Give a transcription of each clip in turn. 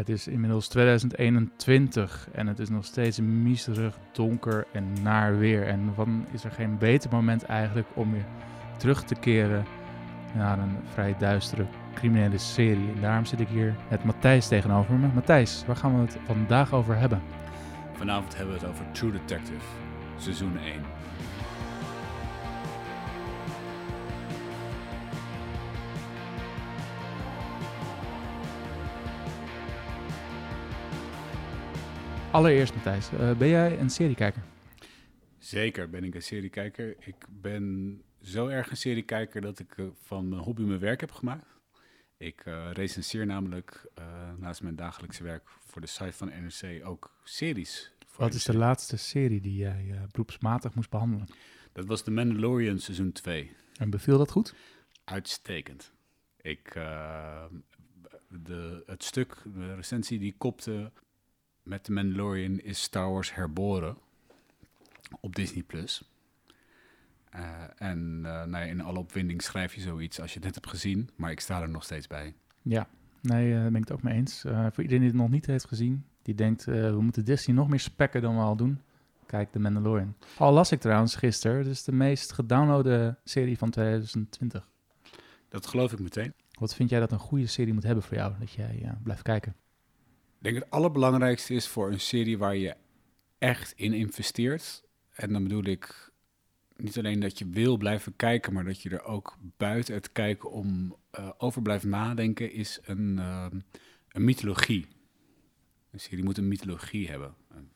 Het is inmiddels 2021 en het is nog steeds miserig, donker en naar weer. En dan is er geen beter moment eigenlijk om weer terug te keren naar een vrij duistere criminele serie. En daarom zit ik hier met Matthijs tegenover me. Matthijs, waar gaan we het vandaag over hebben? Vanavond hebben we het over True Detective, seizoen 1. Allereerst Matthijs, uh, ben jij een seriekijker? Zeker ben ik een seriekijker. Ik ben zo erg een seriekijker dat ik uh, van mijn hobby mijn werk heb gemaakt. Ik uh, recenseer namelijk naast mijn dagelijkse werk voor de site van NRC ook series. Wat is de laatste serie die jij beroepsmatig moest behandelen? Dat was The Mandalorian seizoen 2. En beviel dat goed? Uitstekend. Ik, de, het stuk, de recensie, die kopte met The Mandalorian is Star Wars herboren op Disney+. Plus. Uh, en uh, nou ja, in alle opwinding schrijf je zoiets als je het net hebt gezien, maar ik sta er nog steeds bij. Ja, nee, uh, daar ben ik het ook mee eens. voor iedereen die het nog niet heeft gezien, die denkt we moeten Disney nog meer spekken dan we al doen. Kijk, The Mandalorian. Al las ik trouwens gisteren, is de meest gedownloade serie van 2020. Dat geloof ik meteen. Wat vind jij dat een goede serie moet hebben voor jou, dat jij blijft kijken? Ik denk het allerbelangrijkste is voor een serie waar je echt in investeert. En dan bedoel ik niet alleen dat je wil blijven kijken, maar dat je er ook buiten het kijken om uh, over blijft nadenken, is een, uh, een mythologie. Een serie moet een mythologie hebben. Een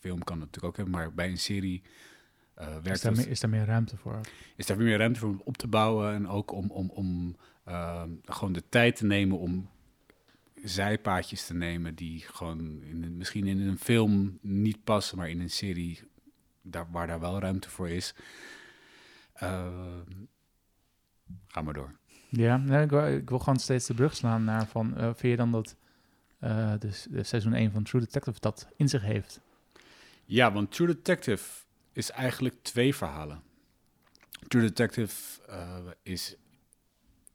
film kan het natuurlijk ook hebben, maar bij een serie uh, werkt is daar, meer, is daar meer ruimte voor? Is daar meer ruimte voor om op te bouwen en ook om, om, om gewoon de tijd te nemen om zijpaadjes te nemen die gewoon in, misschien in een film niet passen, maar in een serie daar, waar daar wel ruimte voor is. Uh, ga maar door. Ja, nee, ik, wil, ik, wil, gewoon steeds de brug slaan naar van, uh, vind je dan dat uh, de, de seizoen 1 van True Detective dat in zich heeft? Ja, want True Detective is eigenlijk twee verhalen. True Detective is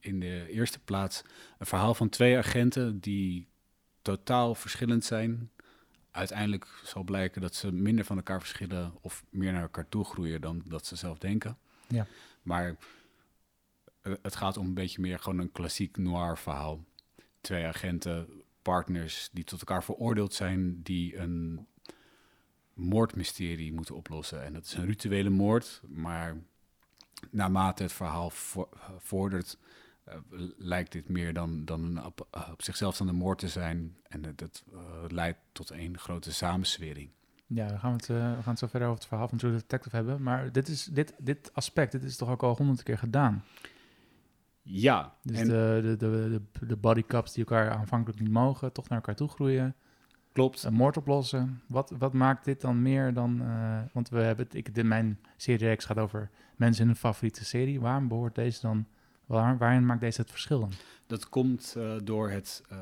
in de eerste plaats een verhaal van twee agenten die totaal verschillend zijn. Uiteindelijk zal blijken dat ze minder van elkaar verschillen of meer naar elkaar toe groeien dan dat ze zelf denken. Ja. Maar eh, het gaat om een beetje meer gewoon een klassiek noir verhaal. Twee agenten, partners die tot elkaar veroordeeld zijn, die een moordmysterie moeten oplossen. En dat is een rituele moord, maar naarmate het verhaal vordert, uh, lijkt dit meer dan, dan op, uh, op zichzelf dan een moord te zijn. En dat uh, leidt tot een grote samenswering. Ja, we gaan, het, we gaan het zo verder over het verhaal van True Detective hebben. Maar dit, is, dit, dit aspect, dit is toch ook al honderd keer gedaan? Ja. Dus en de, de, de, de, de bodycups die elkaar aanvankelijk niet mogen, toch naar elkaar toe groeien. Klopt. Een moord oplossen. Wat, wat maakt dit dan meer dan... want we hebben het, ik, de, mijn serie X gaat over mensen in hun favoriete serie. Waarom behoort deze dan Waar, waarin maakt deze het verschil dan? Dat komt uh, door het, uh,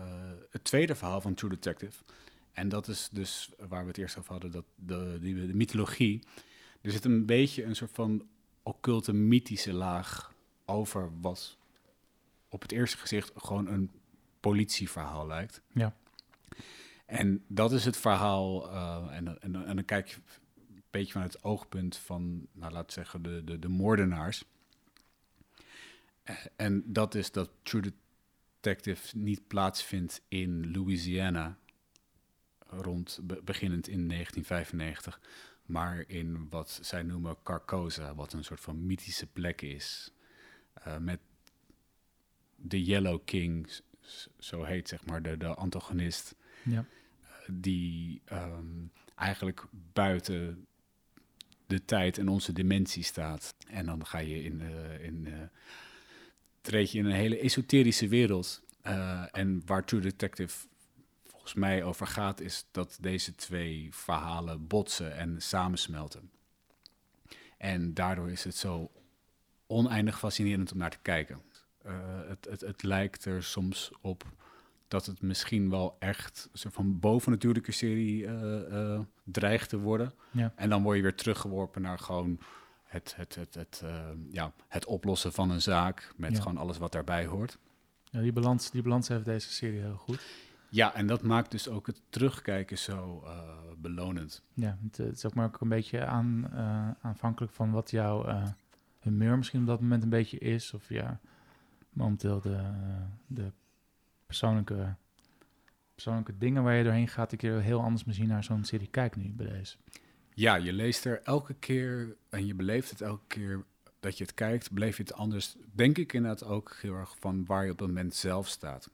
het, tweede verhaal van True Detective. En dat is dus waar we het eerst over hadden, dat de, die, de mythologie. Er zit een beetje een soort van occulte, mythische laag over wat op het eerste gezicht gewoon een politieverhaal lijkt. Ja. En dat is het verhaal, uh, en, en, en, dan kijk je een beetje van het oogpunt van, nou laten we zeggen, de, de, de moordenaars. En dat is dat True Detective niet plaatsvindt in Louisiana, rond beginnend in 1995, maar in wat zij noemen Carcosa, wat een soort van mythische plek is. Uh, met de Yellow King, zo heet zeg maar de, de antagonist, ja. uh, die um, eigenlijk buiten de tijd en onze dimensie staat. En dan ga je in, uh, in treed je in een hele esoterische wereld. Uh, en waar True Detective volgens mij over gaat, is dat deze twee verhalen botsen en samensmelten. En daardoor is het zo oneindig fascinerend om naar te kijken. Uh, het, het, het lijkt er soms op dat het misschien wel echt een soort van bovennatuurlijke serie uh, uh, dreigt te worden. Ja. En dan word je weer teruggeworpen naar gewoon het, het, het, het, uh, ja, het oplossen van een zaak met Ja. gewoon alles wat daarbij hoort. Ja, die, balans, die balans heeft deze serie heel goed. Ja, en dat maakt dus ook het terugkijken zo uh, belonend. Ja, het, is ook maar ook een beetje aan, aanvankelijk van wat jouw humeur misschien op dat moment een beetje is. Of ja, momenteel de, de persoonlijke, persoonlijke dingen waar je doorheen gaat. Ik keer heel anders misschien naar zo'n serie kijkt nu bij deze. Ja, je leest er elke keer en je beleeft het elke keer dat je het kijkt, beleef je het anders. Denk ik inderdaad ook heel erg van waar je op dat moment zelf staat.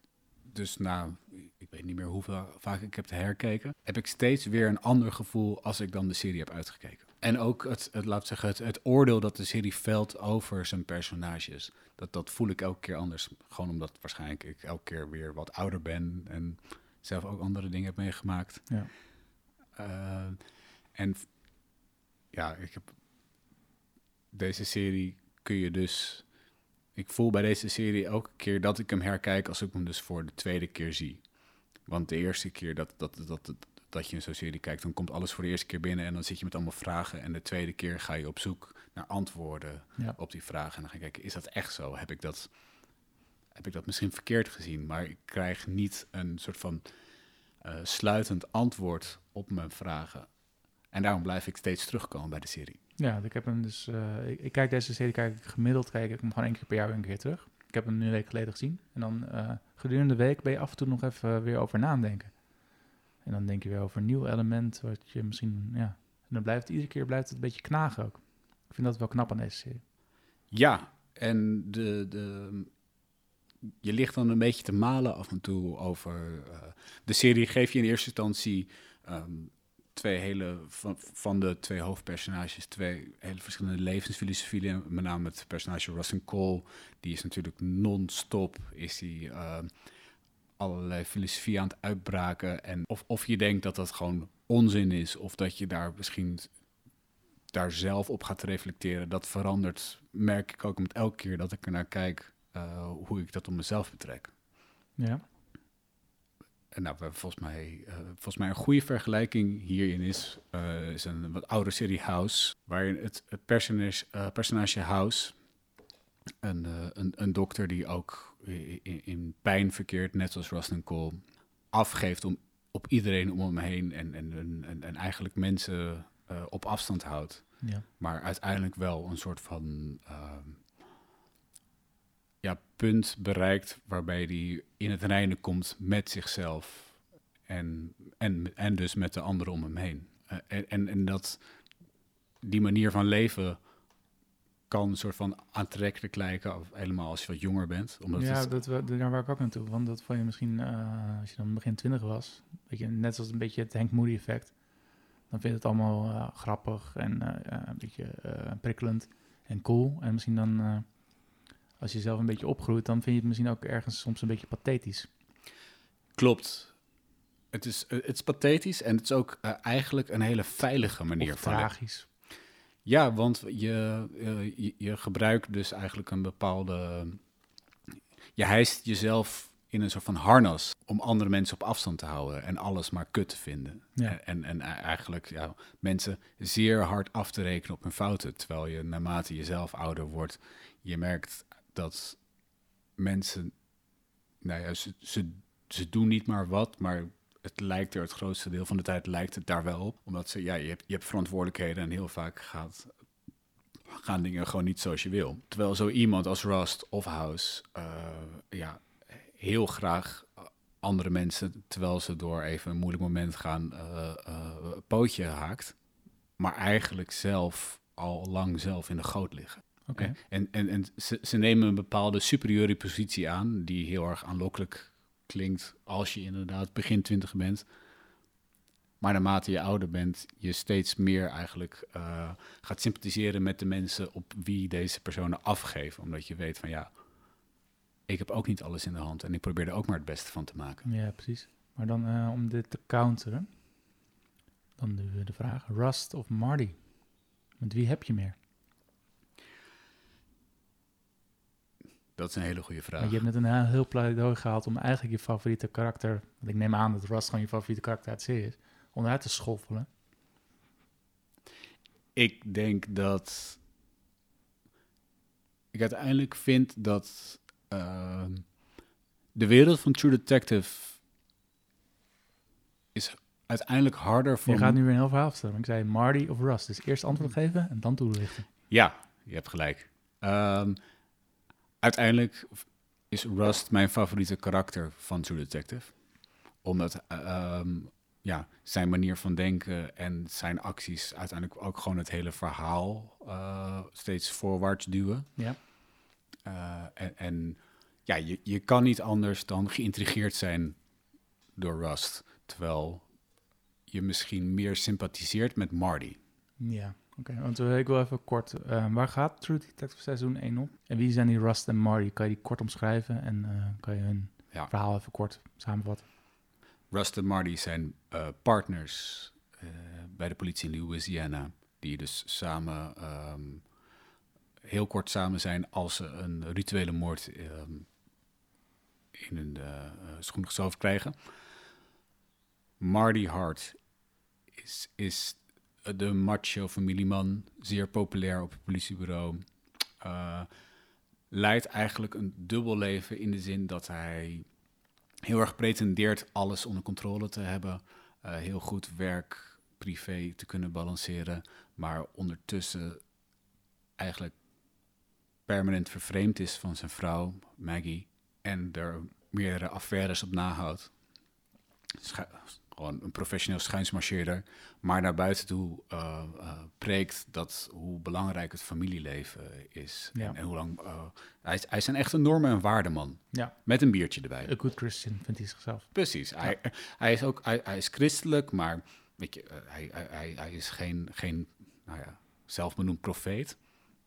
Dus na, ik weet niet meer hoeveel vaak ik heb herkeken, heb ik steeds weer een ander gevoel als ik dan de serie heb uitgekeken. En ook het, het laat zeggen, het, het oordeel dat de serie velt over zijn personages. Dat, dat voel ik elke keer anders. Gewoon omdat waarschijnlijk ik elke keer weer wat ouder ben en zelf ook andere dingen heb meegemaakt. Ja. Uh, en ja, ik heb deze serie kun je dus. Ik voel bij deze serie elke keer dat ik hem herkijk als ik hem dus voor de tweede keer zie. Want de eerste keer dat, dat, dat, dat, dat je een zo'n serie kijkt, dan komt alles voor de eerste keer binnen en dan zit je met allemaal vragen. En de tweede keer ga je op zoek naar antwoorden op die vragen. En dan ga je kijken, is dat echt zo? Heb ik dat, heb ik dat misschien verkeerd gezien? Maar ik krijg niet een soort van uh, sluitend antwoord op mijn vragen. En daarom blijf ik steeds terugkomen bij de serie. Ja, ik heb hem dus. Uh, ik, kijk deze serie kijk ik gemiddeld kijk ik hem gewoon één keer per jaar een keer terug. Ik heb hem nu een week geleden gezien. En dan uh, gedurende de week ben je af en toe nog even weer over nadenken. En dan denk je weer over een nieuw element wat je misschien. Ja. En dan blijft het iedere keer blijft het een beetje knagen ook. Ik vind dat wel knap aan deze serie. Ja, en de, de, je ligt dan een beetje te malen af en toe over. Uh, de serie geeft je in eerste instantie um, twee hele, van, van de twee hoofdpersonages, twee hele verschillende levensfilosofieën. Met name het personage Russell Cole, die is natuurlijk non-stop, is hij uh, allerlei filosofie aan het uitbraken. En of, of je denkt dat dat gewoon onzin is, of dat je daar misschien daar zelf op gaat reflecteren, dat verandert, merk ik ook met elke keer dat ik er naar kijk, uh, hoe ik dat op mezelf betrek. Ja nou, volgens mij, uh, volgens mij een goede vergelijking hierin is, uh, is een wat oude serie House, waarin het, het personage, uh, personage House, een, een, een dokter die ook in, in, pijn verkeert, net zoals Rustin Cole, afgeeft om, op iedereen om hem heen en, en, en, en eigenlijk mensen op afstand houdt. Ja. Maar uiteindelijk wel een soort van ja, punt bereikt waarbij hij in het reinen komt met zichzelf en, en, en dus met de anderen om hem heen. Uh, en, en dat die manier van leven kan een soort van aantrekkelijk lijken, of helemaal als je wat jonger bent. Omdat ja, dat, daar waar ik ook naartoe. Want dat vond je misschien, uh, als je dan begin twintig was, weet je, net zoals een beetje het Hank Moody effect. Dan vind je het allemaal uh, grappig en een beetje prikkelend en cool. En misschien dan als je zelf een beetje opgroeit, dan vind je het misschien ook ergens soms een beetje pathetisch. Klopt. Het is, eh, het is pathetisch en het is ook uh, eigenlijk een hele veilige manier of van. Tragisch. Ja, want je, uh, je, je, gebruikt dus eigenlijk een bepaalde. Je hijst jezelf in een soort van harnas om andere mensen op afstand te houden en alles maar kut te vinden. Ja. En, en eigenlijk ja, mensen zeer hard af te rekenen op hun fouten. Terwijl je naarmate je zelf ouder wordt, je merkt dat mensen, nou ja, ze, ze, doen niet maar wat, maar het lijkt er het grootste deel van de tijd lijkt het daar wel op. Omdat ze, ja, je hebt, je hebt verantwoordelijkheden en heel vaak gaat, gaan dingen gewoon niet zoals je wil. Terwijl zo iemand als Rust of House, uh, ja, heel graag andere mensen, terwijl ze door even een moeilijk moment gaan, uh, pootje haakt. Maar eigenlijk zelf al lang zelf in de goot liggen. En, en, en ze, ze nemen een bepaalde superieure positie aan, die heel erg aanlokkelijk klinkt als je inderdaad begin twintig bent. Maar naarmate je ouder bent, je steeds meer eigenlijk uh, gaat sympathiseren met de mensen op wie deze personen afgeven. Omdat je weet van ja, ik heb ook niet alles in de hand en ik probeer er ook maar het beste van te maken. Ja, precies. Maar dan uh, om dit te counteren, dan de, de vraag, Rust of Marty? Met wie heb je meer? Dat is een hele goede vraag. je hebt net een heel pleidooi gehaald om eigenlijk je favoriete karakter, want ik neem aan dat Rust gewoon je favoriete karakter uit serie is, onderuit te schoffelen. Ik denk dat ik uiteindelijk vind dat uh, de wereld van True Detective is uiteindelijk harder voor... Je gaat nu weer een heel verhaal vertellen. Ik zei Marty of Rust. Dus eerst antwoord geven en dan toelichten. Ja, je hebt gelijk. Ehm, uiteindelijk is Rust mijn favoriete karakter van True Detective. Omdat ehm, ja, zijn manier van denken en zijn acties uiteindelijk ook gewoon het hele verhaal eh, steeds voorwaarts duwen. Ja. Eh, en, en ja, je, je kan niet anders dan geïntrigeerd zijn door Rust. Terwijl je misschien meer sympathiseert met Marty. Ja, oké. want uh, ik wil even kort... Uh, waar gaat True Detective seizoen 1 op? En wie zijn die Rust en Marty? Kan je die kort omschrijven en uh, kan je hun Ja. verhaal even kort samenvatten? Rust en Marty zijn eh, partners eh, bij de politie in Louisiana. Die dus samen, ehm, heel kort samen zijn als ze een rituele moord ehm, in hun eh, eh, schoen geschoven krijgen. Marty Hart is, is de macho familieman, zeer populair op het politiebureau. Eh, leidt eigenlijk een dubbel leven in de zin dat hij heel erg pretendeert alles onder controle te hebben. eh, heel goed werk, privé te kunnen balanceren. Maar ondertussen eigenlijk permanent vervreemd is van zijn vrouw, Maggie. En er meerdere affaires op nahoudt. Gewoon een professioneel schuinsmarcheerder. Maar naar buiten toe eh, eh, preekt dat hoe belangrijk het familieleven is. Ja. En, en hoe lang. eh, hij, is, hij is een echte normen- en waardeman. Ja, Met een biertje erbij. a good Christian vindt hij zichzelf. Precies. Hij, hij is ook hij, hij is christelijk, maar weet je, hij, hij, hij, hij is geen, geen nou ja, zelfbenoemd profeet.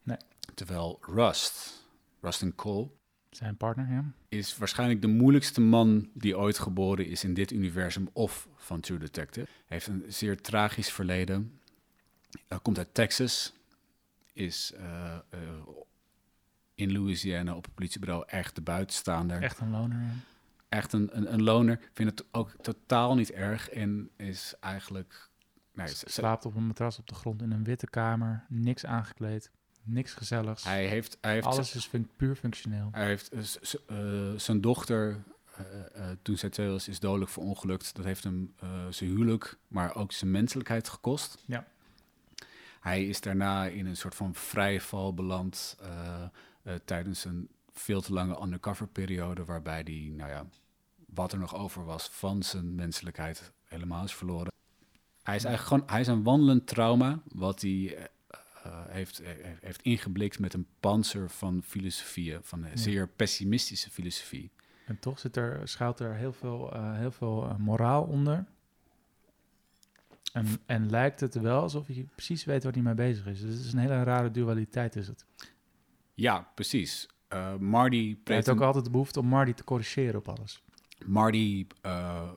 Nee. Terwijl Rust, Rustin Cole, Zijn partner, ja. is waarschijnlijk de moeilijkste man die ooit geboren is in dit universum of van True Detective. Hij heeft een zeer tragisch verleden. Hij komt uit Texas, is eh, eh, in Louisiana op het politiebureau echt de buitenstaander Echt een loner, ja. echt een, een, een loner. Vindt het ook totaal niet erg en is eigenlijk... Nee, Slaapt op een matras op de grond in een witte kamer. Niks aangekleed. Niks gezelligs. hij heeft, hij heeft, Alles is fun- puur functioneel. hij heeft eh, eh, zijn dochter, eh, toen zij twee was, is dodelijk verongelukt. Dat heeft hem zijn huwelijk, maar ook zijn menselijkheid gekost. Ja. Hij is daarna in een soort van vrije val beland tijdens een veel te lange undercover periode, waarbij hij, nou ja, wat er nog over was van zijn menselijkheid helemaal is verloren. Hij is eigenlijk gewoon, hij is een wandelend trauma, wat hij heeft, eh, heeft ingeblikt met een panzer van filosofieën, van een zeer pessimistische filosofie. En toch zit er, schuilt er heel veel, eh, heel veel eh, moraal onder. En, en lijkt het wel alsof hij precies weet waar hij mee bezig is. Dus het is een hele rare dualiteit is het. Ja, precies. Eh, Marty, Hij heeft ook altijd de behoefte om Marty te corrigeren op alles. Marty eh,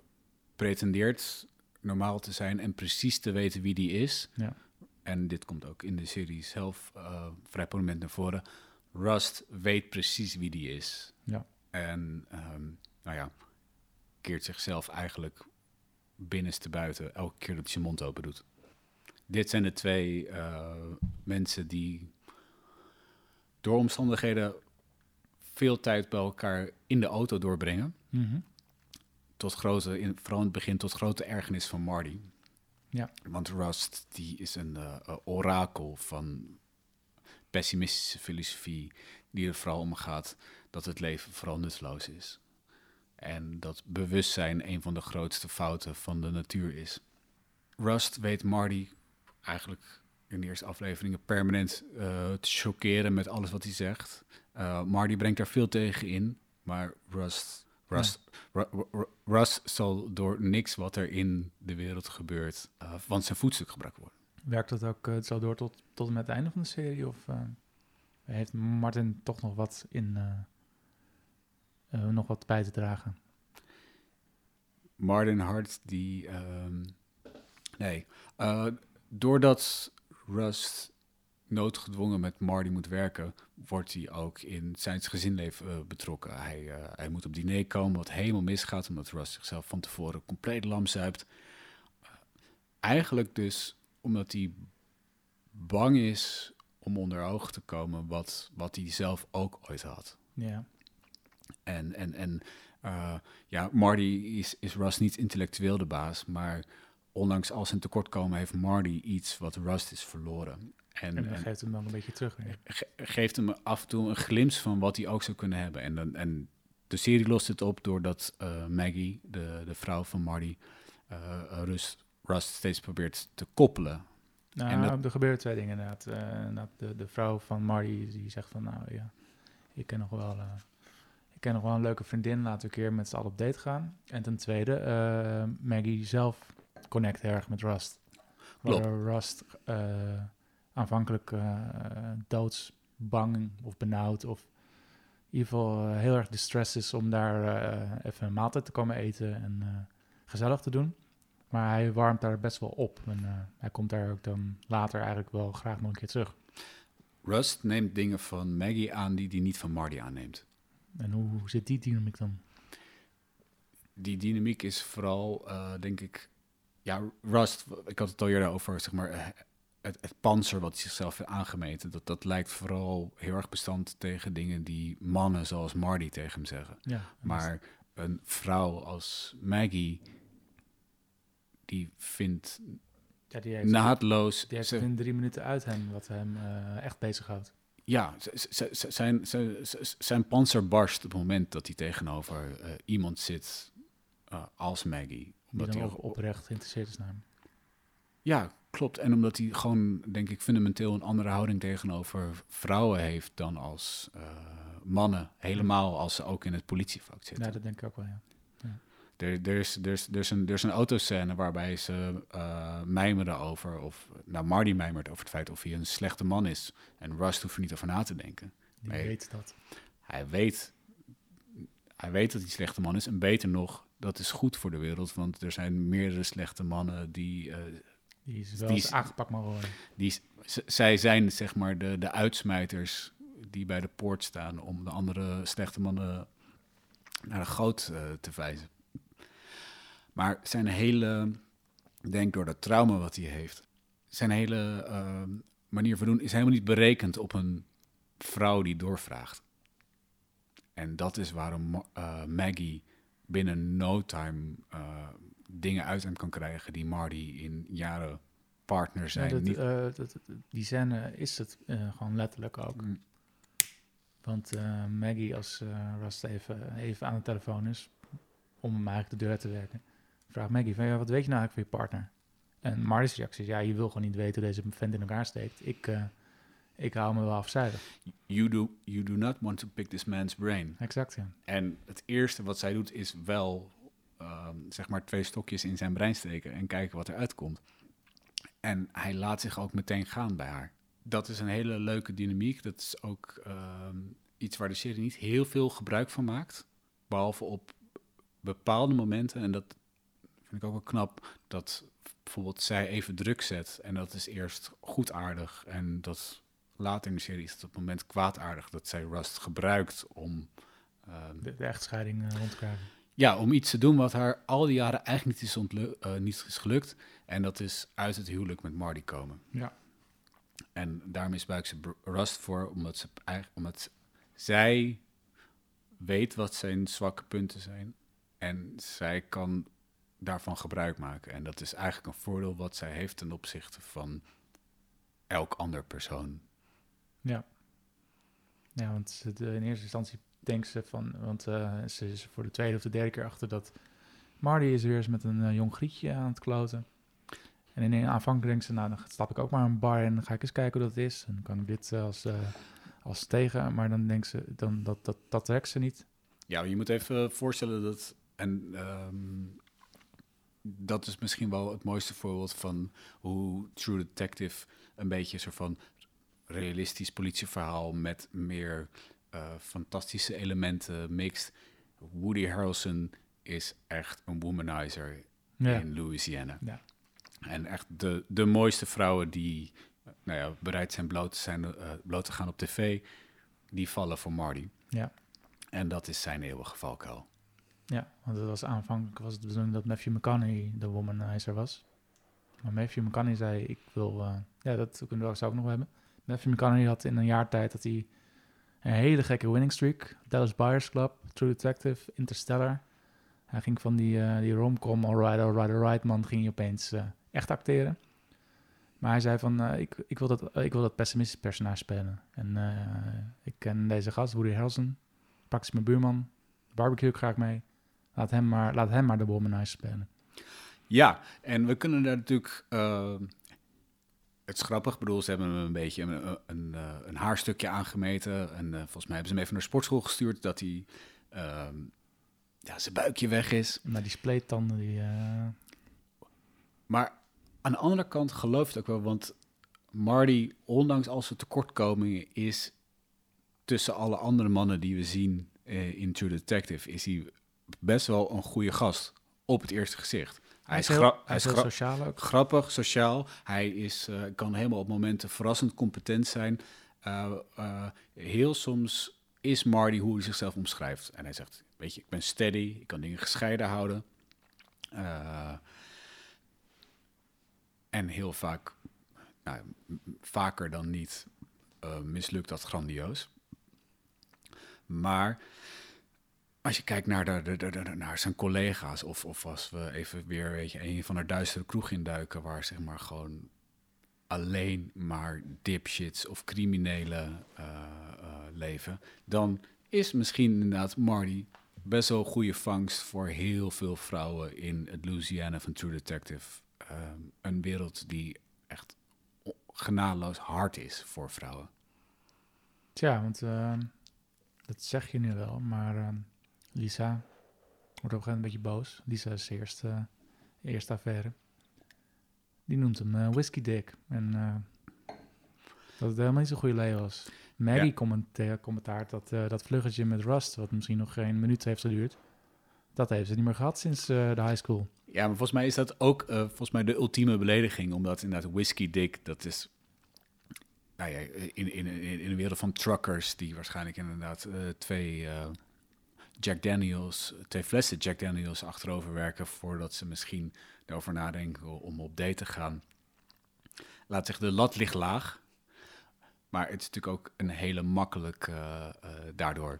pretendeert normaal te zijn en precies te weten wie die is. Ja. En dit komt ook in de serie zelf eh, vrij prominent naar voren. Rust weet precies wie die is. Ja. En ehm, nou ja, keert zichzelf eigenlijk binnenste buiten elke keer dat hij zijn mond open doet. Dit zijn de twee eh, mensen die door omstandigheden veel tijd bij elkaar in de auto doorbrengen. Mhm. Tot grote, in, vooral in het begin tot grote ergernis van Marty. Ja. Want Rust, die is een eh, eh, orakel van pessimistische filosofie, die er vooral om gaat dat het leven vooral nutteloos is. En dat bewustzijn een van de grootste fouten van de natuur is. Rust weet Marty eigenlijk in de eerste afleveringen permanent eh, te choqueren met alles wat hij zegt. Eh, Marty brengt daar veel tegen in, maar Rust, Rust, Ru- Ru- Ru- Rust zal door niks wat er in de wereld gebeurt, eh, van zijn voetstuk gebruikt worden. Werkt dat ook eh, zo door tot, tot en met het einde van de serie? Of eh, heeft Martin toch nog wat in nog wat bij te dragen? Martin Hart, die. ehm, nee. Doordat Rust noodgedwongen met Marty moet werken, wordt hij ook in zijn gezinleven eh, betrokken. Hij, eh, hij moet op diner komen, wat helemaal misgaat, omdat Rust zichzelf van tevoren compleet lam zuipt. Eh, eigenlijk dus omdat hij bang is om onder ogen te komen wat, wat hij zelf ook ooit had. Ja. En, en, en uh, ja, Marty is, is Rust niet intellectueel de baas, maar ondanks al zijn tekortkomen heeft Marty iets wat Rust is verloren. En, en, geeft hem dan een beetje terug. geeft hem af en toe een glimp van wat hij ook zou kunnen hebben. En, dan, en de serie lost het op doordat uh, Maggie, de, de vrouw van Marty, uh, Rust, Rust steeds probeert te koppelen. Nou, en dat... er gebeuren twee dingen inderdaad. Uh, de, de vrouw van Marty die zegt van, nou ja, ik ken nog wel, ik ken nog wel een leuke vriendin, laten we een keer met z'n allen op date gaan. En ten tweede, Maggie zelf connect erg met Rust. Rust aanvankelijk doodsbang of benauwd of in ieder geval uh, heel erg distressed is om daar uh, even een maaltijd te komen eten en gezellig te doen. Maar hij warmt daar best wel op en hij komt daar ook dan later eigenlijk wel graag nog een keer terug. Rust neemt dingen van Maggie aan die hij niet van Marty aanneemt. En hoe, hoe zit die dynamiek dan? Die dynamiek is vooral, denk ik, ja, Rust, ik had het al eerder over, zeg maar, het, het panzer wat hij zichzelf heeft aangemeten, dat, dat lijkt vooral heel erg bestand tegen dingen die mannen zoals Marty tegen hem zeggen. Ja, maar een vrouw als Maggie, die vindt ja, die heeft, naadloos... Die heeft in drie minuten uit hem, wat hem uh, echt bezighoudt. Ja, zijn, zijn panzer barst op het moment dat hij tegenover uh, iemand zit uh, als Maggie. Omdat hij ook oprecht geïnteresseerd is naar hem. Ja, klopt. En omdat hij gewoon, denk ik, fundamenteel een andere houding tegenover vrouwen heeft dan als uh, mannen. Helemaal als ze ook in het politievak zitten. Ja, dat denk ik ook wel, ja. ja. Er, er, is, er, is, er, is een, er is een autoscène waarbij ze uh, mijmeren over, of nou, Marty mijmert over het feit of hij een slechte man is. En Rust hoeft er niet over na te denken. Die weet dat. Hij weet, hij weet dat hij een slechte man is. En beter nog, dat is goed voor de wereld. Want er zijn meerdere slechte mannen die... Uh, die is wel die, aangepakt maar worden. Die, zij zijn zeg maar de, de uitsmijters die bij de poort staan om de andere slechte mannen naar de goot uh, te wijzen. Maar zijn hele, denk door dat trauma wat hij heeft, zijn hele uh, manier van doen is helemaal niet berekend op een vrouw die doorvraagt. En dat is waarom uh, Maggie binnen no time dingen uit hem kan krijgen die Marty in jaren partner zijn. Ja, dat, uh, dat, die scène is het uh, gewoon letterlijk ook. Mm. Want uh, Maggie, als Rust even, even aan de telefoon is, om hem eigenlijk de deur te werken, vraagt Maggie van, ja, wat weet je nou eigenlijk van je partner? En Marty's reactie is, ja, je wil gewoon niet weten hoe deze vent in elkaar steekt. Ik, ik hou me wel afzijdig. You do, you do not want to pick this man's brain. Exact, ja. En het eerste wat zij doet is wel Ehm, zeg maar twee stokjes in zijn brein steken en kijken wat er uitkomt. En hij laat zich ook meteen gaan bij haar. Dat is een hele leuke dynamiek. Dat is ook ehm, iets waar de serie niet heel veel gebruik van maakt. Behalve op bepaalde momenten. En dat vind ik ook wel knap. Dat bijvoorbeeld zij even druk zet. En dat is eerst goedaardig. En dat later in de serie is het op het moment kwaadaardig. Dat zij Rust gebruikt om... Um, de, echtscheiding uh, rond te krijgen. Ja, om iets te doen wat haar al die jaren eigenlijk niet is, uh, niet is gelukt. En dat is uit het huwelijk met Marty komen. Ja. En daar misbruikt ze Rust voor, omdat, ze, omdat zij weet wat zijn zwakke punten zijn. En zij kan daarvan gebruik maken. En dat is eigenlijk een voordeel wat zij heeft ten opzichte van elk ander persoon. Ja. Ja, want in eerste instantie denkt ze van, want uh, ze is voor de tweede of de derde keer achter dat Marty is weer eens met een uh, jong grietje aan het kloten. En in een aanvankelijk denkt ze, nou dan stap ik ook maar een bar en dan ga ik eens kijken hoe dat is. En dan kan ik dit als, uh, als tegen, maar dan denkt ze, dan, dat, dat, dat trekt ze niet. Ja, je moet even voorstellen dat, en um, dat is misschien wel het mooiste voorbeeld van hoe True Detective een beetje soort van realistisch politieverhaal met meer fantastische elementen mixt. Woody Harrelson is echt een womanizer in Louisiana. Ja. En echt de, de mooiste vrouwen die nou ja, bereid zijn bloot te, zijn, uh, bloot te gaan op tv, die vallen voor Marty. Ja. En dat is zijn eeuwige valkuil. Ja, want het was aanvankelijk was het de bedoeling dat Matthew McConaughey de womanizer was. Maar Matthew McConaughey zei, ik wil... Uh, ja, dat kunnen we ook nog hebben. Matthew McConaughey had in een jaar tijd dat hij een hele gekke winning streak. Dallas Buyers Club, True Detective, Interstellar. Hij ging van die, eh, die romcom, alright, alright, alright man, ging hij opeens eh, echt acteren. Maar hij zei van, eh, ik, ik, wil dat, ik wil dat pessimistische personage spelen. En ik ken deze gast, Woody Harrelson, praktisch mijn buurman, barbecue ik graag mee. Laat hem maar, laat hem maar de womanizer spelen. Ja, en we kunnen daar natuurlijk... eh, het is grappig, ik bedoel, ze hebben hem een beetje een, een, eh, een haarstukje aangemeten. En eh, volgens mij hebben ze hem even naar de sportschool gestuurd... dat hij ehm, ja, zijn buikje weg is. Maar die spleettanden, die... eh, Maar aan de andere kant geloof ik het ook wel, want Marty, ondanks al zijn tekortkomingen, is tussen alle andere mannen die we zien eh, in True Detective, is hij best wel een goede gast op het eerste gezicht. Hij is, heel, hij heel sociaal ook. grappig, sociaal. Hij is, eh, kan helemaal op momenten verrassend competent zijn. Eh, eh, heel soms is Marty hoe hij zichzelf omschrijft. En hij zegt, weet je, ik ben steady, ik kan dingen gescheiden houden. En heel vaak, nou, vaker dan niet, mislukt dat grandioos. Maar als je kijkt naar, de, naar zijn collega's, of, of als we even weer weet je, een van de duistere kroeg induiken, waar zeg maar gewoon alleen maar dipshits of criminelen eh, eh, leven, dan is misschien inderdaad Marty best wel een goede vangst voor heel veel vrouwen in het Louisiana van True Detective. Ehm, een wereld die echt genadeloos hard is voor vrouwen. Tja, want eh, dat zeg je nu wel, maar eh, Lisa wordt op een gegeven moment een beetje boos. Lisa is de eerste, eerste affaire. Die noemt hem eh, Whiskey Dick. En eh, dat het helemaal niet zo'n goede Leo was. Maggie Ja. commenteert commentaart dat eh, dat vluggetje met Rust, wat misschien nog geen minuut heeft geduurd, dat heeft ze niet meer gehad sinds de high school. Ja, maar volgens mij is dat ook volgens mij de ultieme belediging. Omdat inderdaad whisky dick, dat is... Nou ja, in, in, in, in de wereld van truckers... die waarschijnlijk inderdaad twee Jack Daniels... twee flessen Jack Daniels achterover werken... voordat ze misschien erover nadenken om op date te gaan. Laat zich de lat ligt laag. Maar het is natuurlijk ook een hele makkelijk eh, eh, daardoor...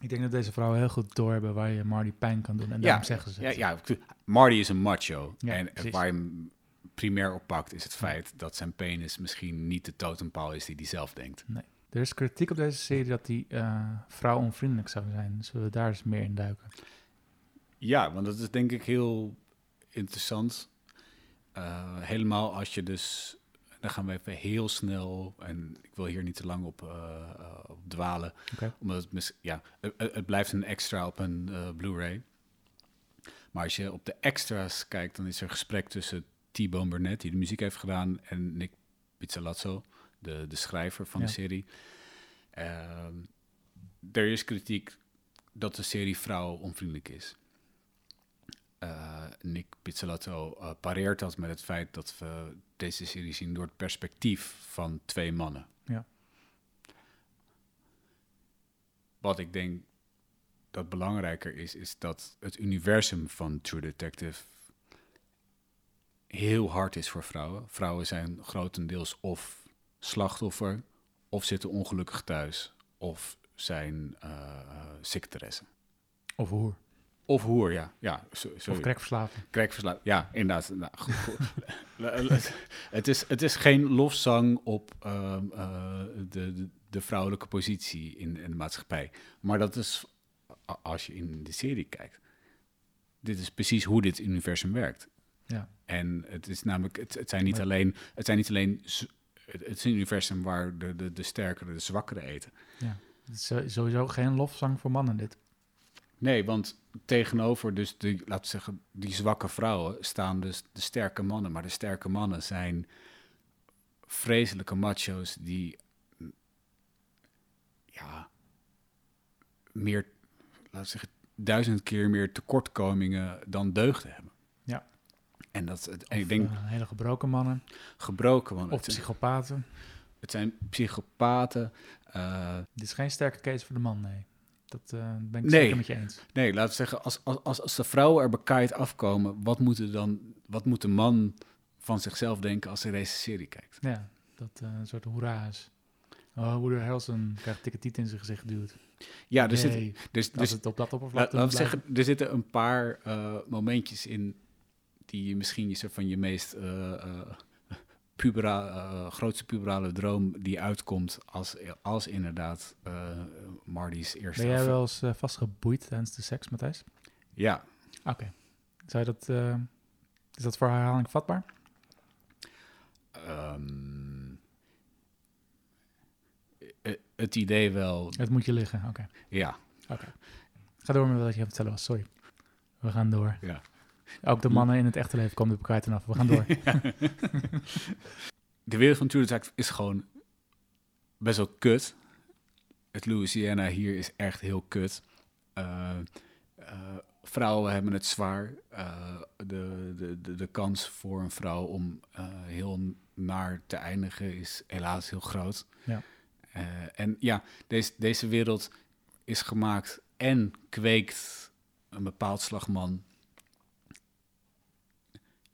Ik denk dat deze vrouwen heel goed doorhebben waar je Marty pijn kan doen. En Ja, daarom zeggen ze Ja, ja, Marty is een macho. Ja, en precies. waar je hem primair op pakt is het feit dat zijn penis misschien niet de totempaal is die hij zelf denkt. Er is kritiek op deze serie dat die eh vrouwonvriendelijk zou zijn. Zullen we daar eens meer in duiken? Ja, want dat is denk ik heel interessant. Eh, helemaal als je dus, dan gaan we even heel snel, en ik wil hier niet te lang op, eh, op dwalen, omdat het, mis- ja, het, blijft een extra op een Blu-ray. Maar als je op de extra's kijkt, dan is er gesprek tussen T-Bone Burnett, die de muziek heeft gedaan, en Nick Pizzalazzo, de, de schrijver van Ja. de serie. Ehm, er is kritiek dat de serie vrouwonvriendelijk is. Eh, Nick Pizzolato eh, pareert dat met het feit dat we deze serie zien door het perspectief van twee mannen. Ja. Wat ik denk dat belangrijker is, is dat het universum van True Detective heel hard is voor vrouwen. Vrouwen zijn grotendeels of slachtoffer, of zitten ongelukkig thuis, of zijn uh. Of hoer. Of hoer, ja. ja so, Of sorry. crackverslaafd. Crackverslaafd. Ja, inderdaad. Nou, goed, goed. het, is, het is geen lofzang op ehm, eh, de, de, vrouwelijke positie in, in de maatschappij. Maar dat is, als je in de serie kijkt, dit is precies hoe dit universum werkt. Ja. En het is namelijk, het, het zijn niet alleen, het zijn niet alleen, het, het is een universum waar de, de, de sterkere de zwakkere eten. ja. Het is sowieso geen lofzang voor mannen dit. Nee, want tegenover dus die, laten zeggen, die zwakke vrouwen staan dus de sterke mannen. Maar de sterke mannen zijn vreselijke macho's die, ja, meer, laten zeggen, duizend keer meer tekortkomingen dan deugden hebben. En dat, het- en ik denk eh, hele gebroken mannen. gebroken, want Of het, zijn- psychopaten. het zijn psychopaten. eh, Dit is geen sterke case voor de man, nee. Dat eh, ben ik Nee. zeker met je eens. Nee, laten we zeggen, als, als, als, de vrouwen er bekaaid afkomen, wat moet, dan, wat moet de man van zichzelf denken als hij deze serie kijkt? Ja, dat een soort hoera is. Oh, Woody Harrelson krijgt dikke tiet in zijn gezicht geduwd. Ja, er, Nee, dus, als dus, het op dat oppervlakte laten we zeggen, er zitten een paar momentjes in die je misschien je soort van je meest eh, eh, pubera, eh, grootste puberale droom die uitkomt als, als inderdaad eh Marty's eerste. Ben jij wel eens vastgeboeid tijdens de seks, Matthijs? Ja, Oké. Zou je dat... is dat voor herhaling vatbaar? ehm, eh, het idee wel, Het moet je liggen, oké. ja. Ga door met wat je het vertellen was, sorry. We gaan door. Ja. Ook de mannen in het echte leven komen de kwijt af. We gaan door. De wereld van True Detective is gewoon best wel kut. Het Louisiana hier is echt heel kut. Eh, eh, vrouwen hebben het zwaar. Eh, de, de, de, de kans voor een vrouw om heel naar te eindigen is helaas heel groot. Ja. En ja, deze, deze wereld is gemaakt en kweekt een bepaald slag man.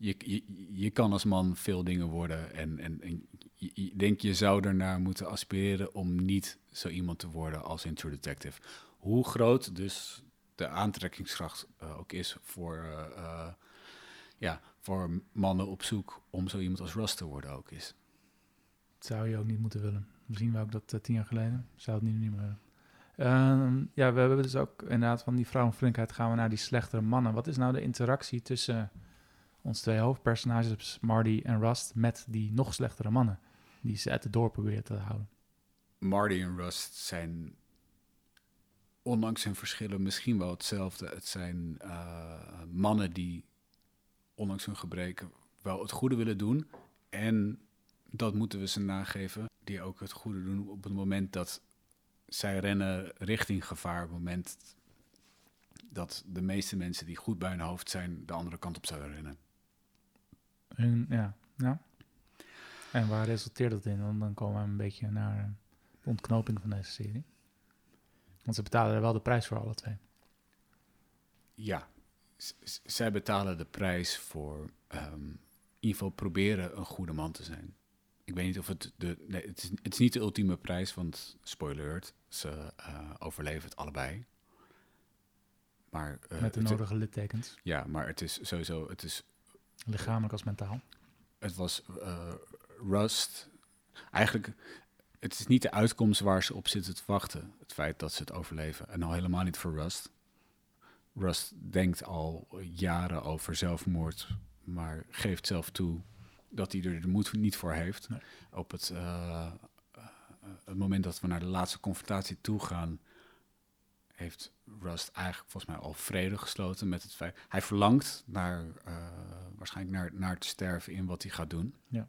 Je, je, kan als man veel dingen worden en, en, en je denk je zou ernaar moeten aspireren om niet zo iemand te worden als in True Detective. Hoe groot dus de aantrekkingskracht eh, ook is voor, eh, eh, ja, voor mannen op zoek om zo iemand als Russ te worden ook is. Zou je ook niet moeten willen. Misschien wou ik dat tien jaar geleden. Zou het nu niet meer willen. Ehm, ja, we hebben dus ook inderdaad van die vrouwenvriendelijkheid gaan we naar die slechtere mannen. Wat is nou de interactie tussen onze twee hoofdpersonages, Marty en Rust, met die nog slechtere mannen? Die ze uit de door proberen te houden. Marty en Rust zijn, ondanks hun verschillen, misschien wel hetzelfde. Het zijn eh, mannen die, ondanks hun gebreken, wel het goede willen doen. En dat moeten we ze nageven, die ook het goede doen op het moment dat zij rennen richting gevaar. Op het moment dat de meeste mensen die goed bij hun hoofd zijn, de andere kant op zouden rennen. Hun, ja, ja. En waar resulteert dat in? Want dan komen we een beetje naar de ontknoping van deze serie. Want ze betalen er wel de prijs voor alle twee. Ja, z- zij betalen de prijs voor ehm, in ieder geval proberen een goede man te zijn. Ik weet niet of het de. Nee, het, is, het is niet de ultieme prijs, want spoiler alert, ze eh, overleven het allebei. Maar, eh, met de nodige littekens. ja, maar het is sowieso. Het, is, Lichamelijk als mentaal. het was eh, Rust. Eigenlijk, het is niet de uitkomst waar ze op zitten te wachten. Het feit dat ze het overleven. En al helemaal niet voor Rust. Rust denkt al jaren over zelfmoord, maar geeft zelf toe dat hij er de moed niet voor heeft. Nee. Op het, eh, eh, het moment dat we naar de laatste confrontatie toe gaan, heeft Rust eigenlijk volgens mij al vrede gesloten met het feit. Hij verlangt naar, eh, waarschijnlijk naar, naar te sterven in wat hij gaat doen. Ja.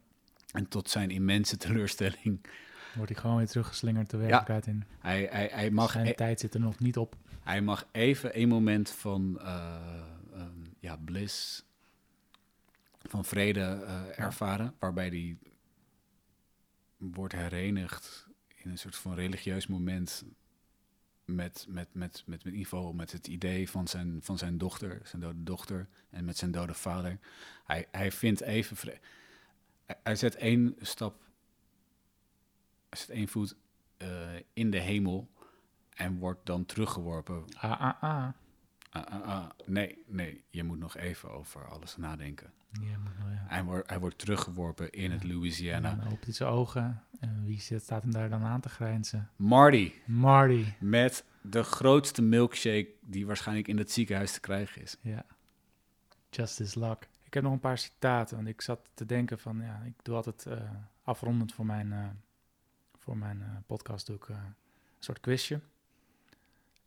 En tot zijn immense teleurstelling, Wordt hij gewoon weer teruggeslingerd de werkelijkheid in. hij, hij, hij, mag, Zijn e- tijd zit er nog niet op. hij mag even een moment van ehm, ja, bliss, van vrede eh, ervaren, waarbij hij wordt herenigd in een soort van religieus moment met, met, met, met, met in ieder geval met het idee van zijn, van zijn dochter, zijn dode dochter en met zijn dode vader. Hij, hij vindt even hij zet één stap, hij zet één voet eh, in de hemel en wordt dan teruggeworpen. Ah, ah, ah. Ah, ah, ah. Nee, nee, je moet nog even over alles nadenken. Ja, maar ja. Hij wordt, hij wordt teruggeworpen in het Louisiana. dan opent hij zijn ogen. En wie zit, staat hem daar dan aan te grijnzen? Marty, Marty. met de grootste milkshake die waarschijnlijk in het ziekenhuis te krijgen is. Ja. Justice Luck. Ik heb nog een paar citaten. Want ik zat te denken van... Ja, ik doe altijd eh, afrondend voor mijn, eh, voor mijn eh, podcast doe ik, een soort quizje.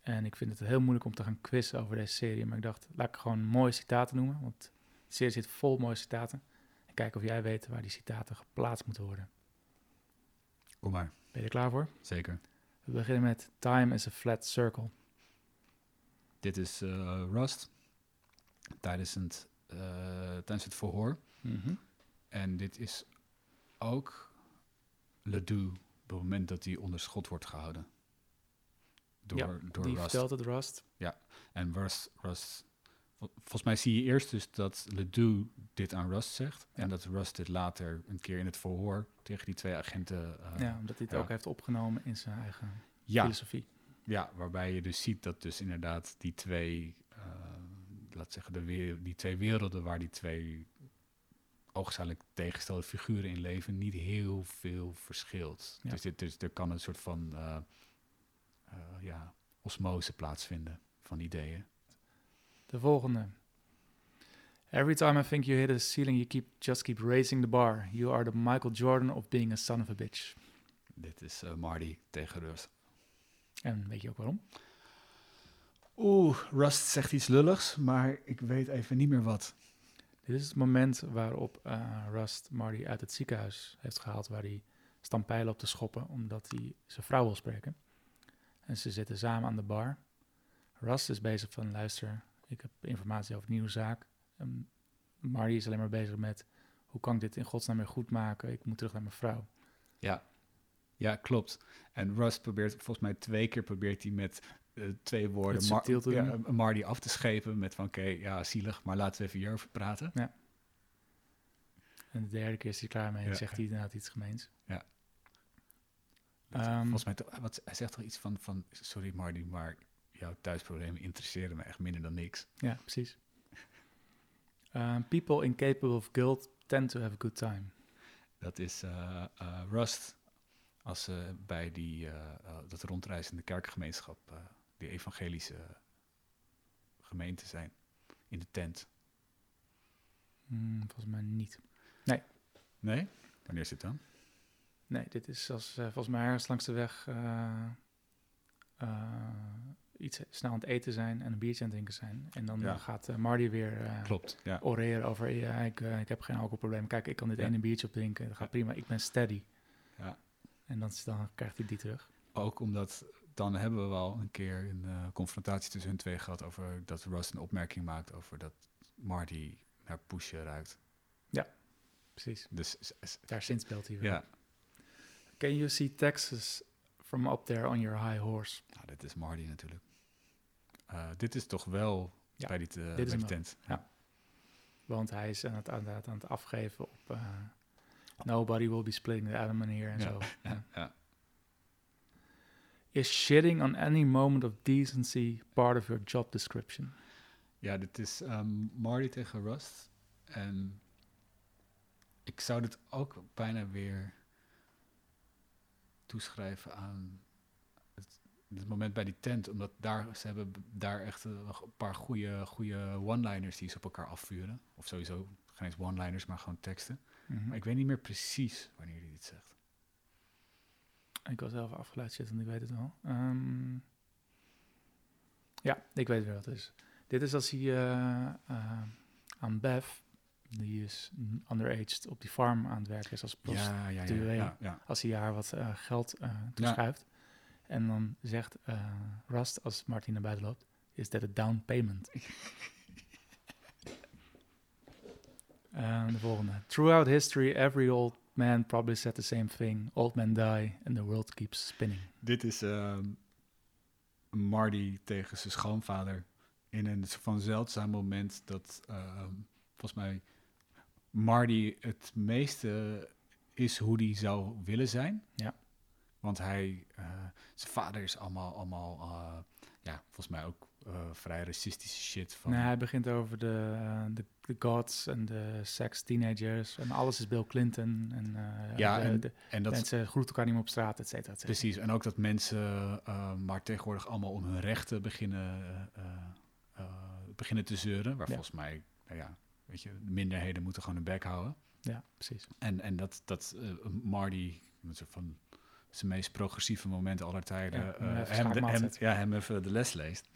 En ik vind het heel moeilijk om te gaan quizzen over deze serie. Maar ik dacht, laat ik gewoon mooie citaten noemen. Want de serie zit vol mooie citaten. En kijken of jij weet waar die citaten geplaatst moeten worden. Kom maar. Ben je er klaar voor? Zeker. We beginnen met Time is a flat circle. Dit is eh, Rust tijdens het, eh, tijdens het verhoor. En dit is ook Ledoux op het moment dat hij onder schot wordt gehouden. Door, Ja, door Die Rust. vertelt het Rust. En Rust, Rust, volgens vol- volgens mij zie je eerst dus dat Ledoux dit aan Rust zegt. Ja. En dat Rust dit later een keer in het verhoor tegen die twee agenten... eh, ja, omdat hij het ja. ook heeft opgenomen in zijn eigen ja, filosofie. ja, waarbij je dus ziet dat dus inderdaad die twee... eh, laat zeggen, de die twee werelden waar die twee oogschijnlijk tegenstelde figuren in leven... niet heel veel verschilt. Ja. Dus, dit, dus er kan een soort van eh, eh, ja, osmose plaatsvinden van ideeën. De volgende. Every time I think you hit a ceiling, you keep just keep raising the bar. You are the Michael Jordan of being a son of a bitch. Dit is eh, Marty tegen Rust. En weet je ook waarom? Oeh, Rust zegt iets lulligs, maar ik weet even niet meer wat. Dit is het moment waarop eh, Rust Marty uit het ziekenhuis heeft gehaald, waar hij stampijlen op te schoppen, omdat hij zijn vrouw wil spreken. En ze zitten samen aan de bar. Rust is bezig van, luister, ik heb informatie over een nieuwe zaak. En Marty is alleen maar bezig met, hoe kan ik dit in godsnaam weer goed maken? Ik moet terug naar mijn vrouw. Ja, ja klopt. En Rust probeert, volgens mij twee keer probeert hij met eh, twee woorden ja, doen. Marty af te schepen met van oké, ja, zielig, maar laten we even hierover praten. En de derde keer is hij klaar mee en Ja. zegt hij inderdaad iets gemeens. Dat- Ehm, volgens mij, wat, hij zegt toch iets van, van, sorry Marty, maar jouw thuisproblemen interesseren me echt minder dan niks. Ja, precies. Um, people incapable of guilt tend to have a good time. Dat is eh, eh, Rust als ze bij die, eh, dat rondreizende kerkgemeenschap, die evangelische gemeente zijn, in de tent. Hmm, volgens mij niet. Nee? Wanneer is het dan? Nee, dit is als, eh, volgens mij ergens langs de weg eh, eh, iets snel aan het eten zijn en een biertje aan het drinken zijn. En dan Ja. gaat Marty weer Klopt, ja. oreren over, ja, ik, ik heb geen alcoholprobleem. Kijk, ik kan dit Ja. ene biertje opdrinken. Dat gaat prima. Ik ben steady. Ja. En dan, dan krijgt hij die terug. Ook omdat, dan hebben we wel een keer een confrontatie tussen hun twee gehad over dat Rust een opmerking maakt over dat Marty naar Poesje ruikt. Precies. Dus Daar zinspeelt hij weer. ja, Can you see Texas from up there on your high horse? nou, dit is Marty natuurlijk. Eh, dit is toch wel Ja, bij die, bij wel. tent. Ja. Want hij is aan het, aan het, aan het afgeven op uh, nobody will be splitting the atom here en Ja, zo. ja, ja. Is shitting on any moment of decency part of your job description? Ja, dit is ehm, Marty tegen Rust. En ik zou dit ook bijna weer toeschrijven aan het, het moment bij die tent. Omdat daar, ze hebben daar echt eh, een paar goede, goede one-liners die ze op elkaar afvuren. Of sowieso geen eens one-liners, maar gewoon teksten. Mhm. Maar ik weet niet meer precies wanneer hij dit zegt. Ik was zelf afgeleid, want ik weet het wel. Ehm, ja, ik weet weer wat het is. Dit is als hij eh, eh, aan Bev, die is underaged, op die farm aan het werken is als prost. Ja, ja, ja. prostituee. ja, ja. Als hij haar wat eh, geld eh toeschuift. En dan zegt eh, Rust, als Martin naar buiten loopt, is that a down payment? De volgende. Throughout history, every old man probably said the same thing. Old men die and the world keeps spinning. Dit is ehm, Marty tegen zijn schoonvader in een soort van zeldzaam moment dat ehm, volgens mij Marty het meeste is hoe die zou willen zijn. Ja. Want hij, eh, zijn vader is allemaal, allemaal eh, ja, volgens mij ook eh, vrij racistische shit. Van, Nee, hij begint over de, de, de gods en de sex teenagers. En alles is Bill Clinton. En, Ja, de, en- de en dat mensen groeten elkaar niet meer op straat, et cetera, et cetera. Precies, en ook dat mensen maar tegenwoordig allemaal om hun rechten beginnen, beginnen te zeuren. Waar Ja. volgens mij, nou ja, weet je, de minderheden moeten gewoon hun bek houden. Ja, precies. En, en dat, dat eh, Marty, een soort van zijn meest progressieve moment aller tijden, Ja, eh, hem even hem, de- ja, hem even de les leest.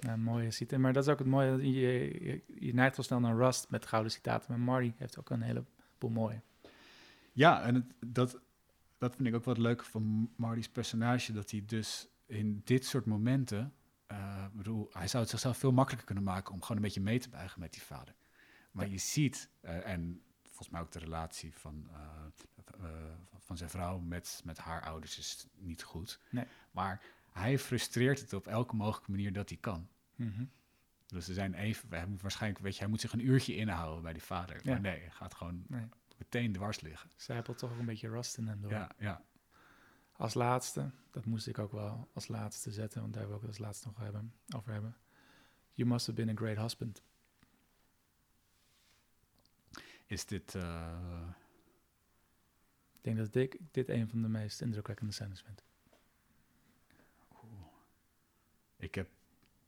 Ja, mooie citaat. Maar dat is ook het mooie. Je, je, je neigt wel snel naar Rust met gouden citaten. Maar Marty heeft ook een heleboel mooie. Ja, en het, dat, dat vind ik ook wat leuk van Marty's personage, dat hij dus in dit soort momenten, eh, bedoel, hij zou het zichzelf veel makkelijker kunnen maken om gewoon een beetje mee te buigen met die vader. Maar Ja. je ziet, eh, en volgens mij ook de relatie van, eh, eh, van zijn vrouw met, met haar ouders is niet goed. Nee. Maar hij frustreert het op elke mogelijke manier dat hij kan. Mhm. Dus ze zijn even, hij moet waarschijnlijk, weet je, hij moet zich een uurtje inhouden bij die vader. Ja. Maar nee, hij gaat gewoon Nee. meteen dwars liggen. Zijpelt toch ook een beetje rust in hem door. Ja, ja. Als laatste, dat moest ik ook wel als laatste zetten, want daar wil ik het als laatste nog hebben, over hebben. You must have been a great husband. Is dit, eh, Ik denk dat ik dit een van de meest indrukwekkende scènes vind. ik heb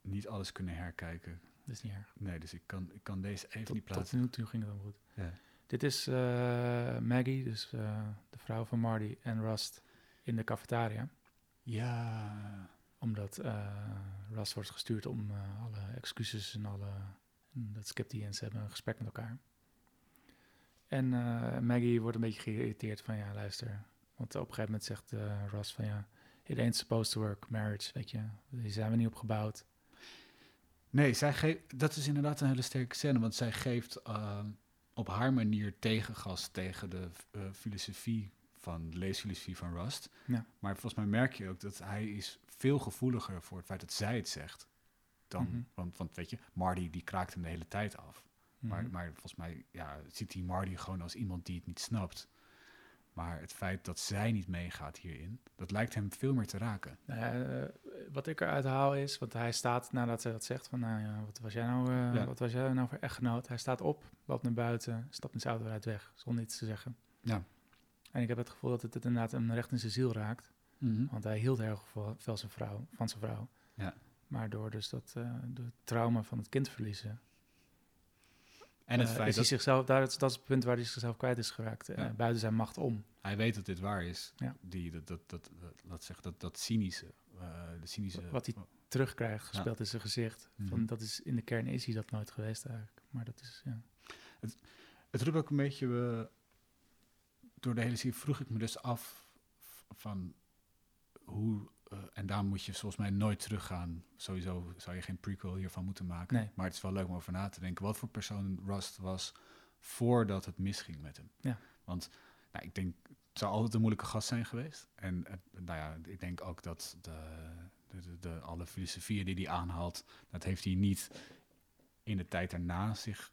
niet alles kunnen herkijken. Dat is niet erg. Nee, dus ik kan, ik kan deze even niet Tot, tot plaatsen. nu toe ging het dan goed. Ja. Dit is eh, Maggie, dus eh, de vrouw van Marty en Rust in de cafetaria. ja, Omdat Rust wordt gestuurd om alle excuses en alle... En dat skipt hij en ze hebben een gesprek met elkaar. En eh, Maggie wordt een beetje geïrriteerd van ja, luister. Want op een gegeven moment zegt eh Rust van ja, it ain't supposed to work, marriage, weet je. Daar zijn we niet op gebouwd. Nee, zij geeft, dat is inderdaad een hele sterke scène, want zij geeft eh, op haar manier tegengas tegen de eh, filosofie van, de leesfilosofie van Rust. Ja. Maar volgens mij merk je ook dat hij is veel gevoeliger voor het feit dat zij het zegt. Dan, Mhm. want, want weet je, Marty die kraakt hem de hele tijd af. Maar, Mhm. maar volgens mij ja, ziet hij Marty gewoon als iemand die het niet snapt. Maar het feit dat zij niet meegaat hierin, dat lijkt hem veel meer te raken. Nou eh, wat ik eruit haal is, want hij staat nadat zij dat zegt van, nou ja, wat was jij nou, eh, Ja. wat was jij nou voor echtgenoot? Hij staat op, loopt naar buiten, stapt in zijn auto uit weg, zonder iets te zeggen. Ja. En ik heb het gevoel dat het, het inderdaad hem recht in zijn ziel raakt, want hij hield heel erg van, van zijn vrouw, van zijn vrouw. Ja. Maar door dus dat eh, de trauma van het kind verliezen, En het eh, feit is hij dat zichzelf, daar, dat is het punt waar hij zichzelf kwijt is geraakt, eh, Ja. buiten zijn macht om. hij weet dat dit waar is. Ja. Die, dat, dat, dat, dat, laat zeggen, dat, dat cynische, eh, de cynische... Wat hij terugkrijgt, gespeeld in zijn gezicht. Mhm. Van, dat is, in de kern is hij dat nooit geweest eigenlijk. Maar dat is, ja. Het roept ook een beetje, door de hele serie vroeg ik me dus af van hoe, eh, en daar moet je volgens mij nooit teruggaan. Sowieso zou je geen prequel hiervan moeten maken. Nee. Maar het is wel leuk om over na te denken wat voor persoon Rust was voordat het misging met hem. Ja. Want nou, ik denk, het zou altijd een moeilijke gast zijn geweest. En nou ja, ik denk ook dat de, de, de, alle filosofieën die hij aanhaalt, dat heeft hij niet in de tijd daarna zich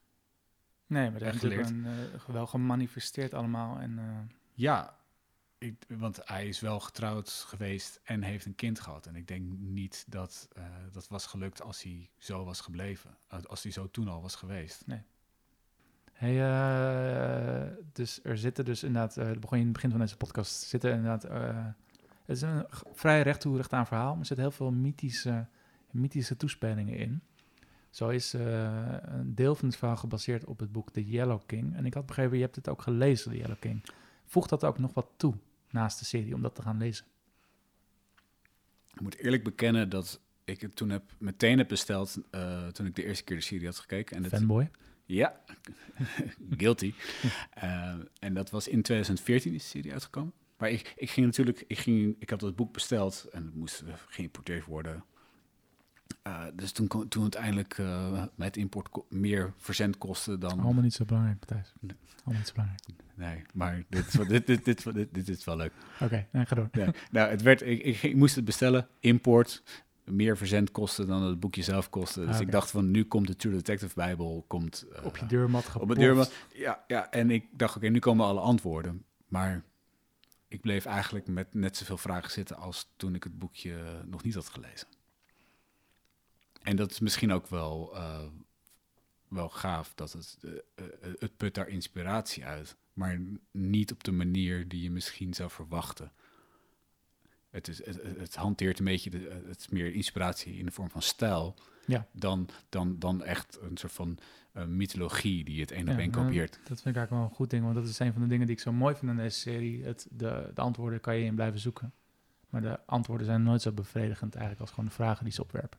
Nee, maar dat heeft een, eh, wel gemanifesteerd allemaal. En eh, Ja, ik, want hij is wel getrouwd geweest en heeft een kind gehad. En ik denk niet dat eh, dat was gelukt als hij zo was gebleven. Uh, als hij zo toen al was geweest. hey, eh, dus er zitten dus inderdaad, eh, dat begon in het begin van deze podcast, zitten inderdaad, eh, het is een vrij recht aan verhaal, maar er zitten heel veel mythische, mythische toespelingen in. Zo is eh, een deel van het verhaal gebaseerd op het boek The Yellow King. En ik had begrepen, je hebt het ook gelezen, The Yellow King. Voeg dat ook nog wat toe naast de serie om dat te gaan lezen? Ik moet eerlijk bekennen dat ik het toen heb, meteen heb besteld uh, toen ik de eerste keer de serie had gekeken. En het, Fanboy? Ja, guilty. uh, en dat was in 2014 is de serie uitgekomen. Maar ik, ik ging natuurlijk, ik, ging, ik had dat boek besteld en het moest geïmporteerd worden. Uh, dus toen, toen uiteindelijk uh, met import meer verzendkosten dan... Allemaal niet zo belangrijk. Nee. Allemaal niet zo belangrijk. Nee, maar dit, dit, dit, dit, dit, dit is wel leuk. Oké, okay, ga door. Ja, nou, het werd, ik, ik, ik, moest het bestellen, import, meer verzendkosten dan het boekje zelf kostte. Dus ah, okay. ik dacht van, nu komt de True Detective Bijbel, komt... Uh, op je deurmat. Op mijn deurmat, ja, ja. En ik dacht, oké, okay, nu komen alle antwoorden. Maar ik bleef eigenlijk met net zoveel vragen zitten als toen ik het boekje nog niet had gelezen. En dat is misschien ook wel, uh, wel gaaf, dat het, uh, het put daar inspiratie uit, maar niet op de manier die je misschien zou verwachten. Het, is, het, het hanteert een beetje, de, het is meer inspiratie in de vorm van stijl, ja. dan, dan, dan echt een soort van mythologie die het een op één nou, kopieert. Dat vind ik eigenlijk wel een goed ding, want dat is een van de dingen die ik zo mooi vind aan deze serie. Het, de, de antwoorden kan je in blijven zoeken. Maar de antwoorden zijn nooit zo bevredigend eigenlijk als gewoon de vragen die ze opwerpen.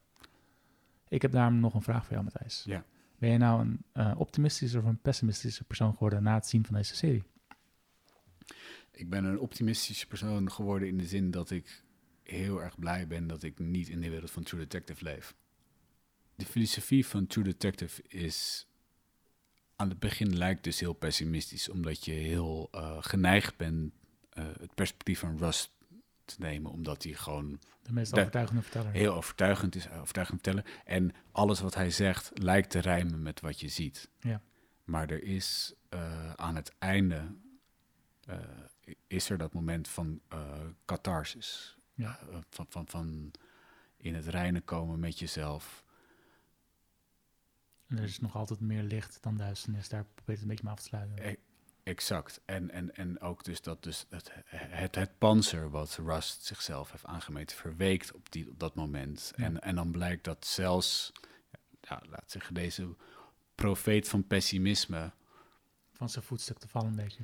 Ik heb daarom nog een vraag voor jou, Matthijs. Ja. Ben je nou een uh, optimistische of een pessimistische persoon geworden na het zien van deze serie? Ik ben een optimistische persoon geworden in de zin dat ik heel erg blij ben dat ik niet in de wereld van True Detective leef. De filosofie van True Detective is aan het begin lijkt dus heel pessimistisch, omdat je heel uh, geneigd bent uh, het perspectief van Rust te nemen, omdat hij gewoon De meest De- overtuigende verteller. heel overtuigend is, overtuigend vertellen. En alles wat hij zegt lijkt te rijmen met wat je ziet. Ja. Maar er is eh, aan het einde, eh, is er dat moment van eh, catharsis. Ja. Van, van, van in het reinen komen met jezelf. En er is nog altijd meer licht dan duisternis. Daar probeert het een beetje mee af te sluiten. Exact. En, en, en ook dus dat dus het, het, het panzer wat Rust zichzelf heeft aangemeten verweekt op, die, op dat moment. Ja. En, en dan blijkt dat zelfs, ja, laat zeggen, deze profeet van pessimisme, Van zijn voetstuk te vallen een beetje.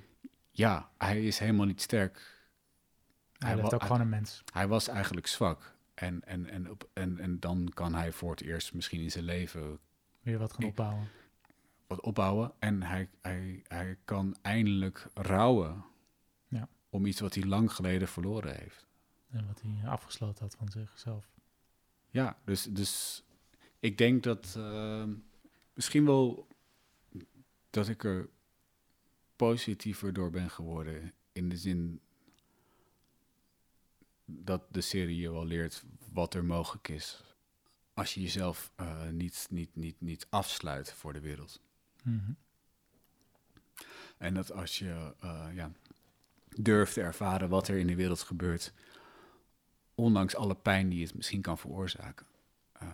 ja, hij is helemaal niet sterk. Hij Hij blijft wa- ook gewoon een mens. Hij was eigenlijk zwak. En, en, en, op, en, en dan kan hij voor het eerst misschien in zijn leven Weer wat gaan Ik- opbouwen. Wat opbouwen. En hij, hij, hij kan eindelijk rouwen Ja. om iets wat hij lang geleden verloren heeft. En wat hij afgesloten had van zichzelf. Ja, dus, dus ik denk dat ehm, misschien wel dat ik er positiever door ben geworden. In de zin dat de serie je wel leert wat er mogelijk is. Als je jezelf eh, niet, niet, niet, niet afsluit voor de wereld. Mhm. En dat als je eh, ja, durft te ervaren wat er in de wereld gebeurt, ondanks alle pijn die het misschien kan veroorzaken, eh,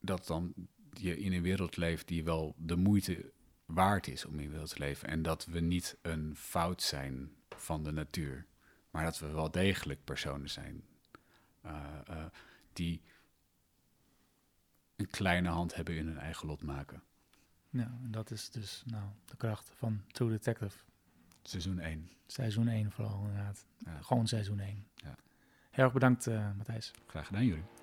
dat dan je in een wereld leeft die wel de moeite waard is om in wereld te leven. En dat we niet een fout zijn van de natuur, maar dat we wel degelijk personen zijn eh, die een kleine hand hebben in hun eigen lot maken. Ja, en dat is dus nou, de kracht van True Detective. Seizoen 1. Seizoen 1 vooral inderdaad. Ja. Gewoon seizoen 1. Ja. Heel erg bedankt, eh, Matthijs. Graag gedaan, jullie.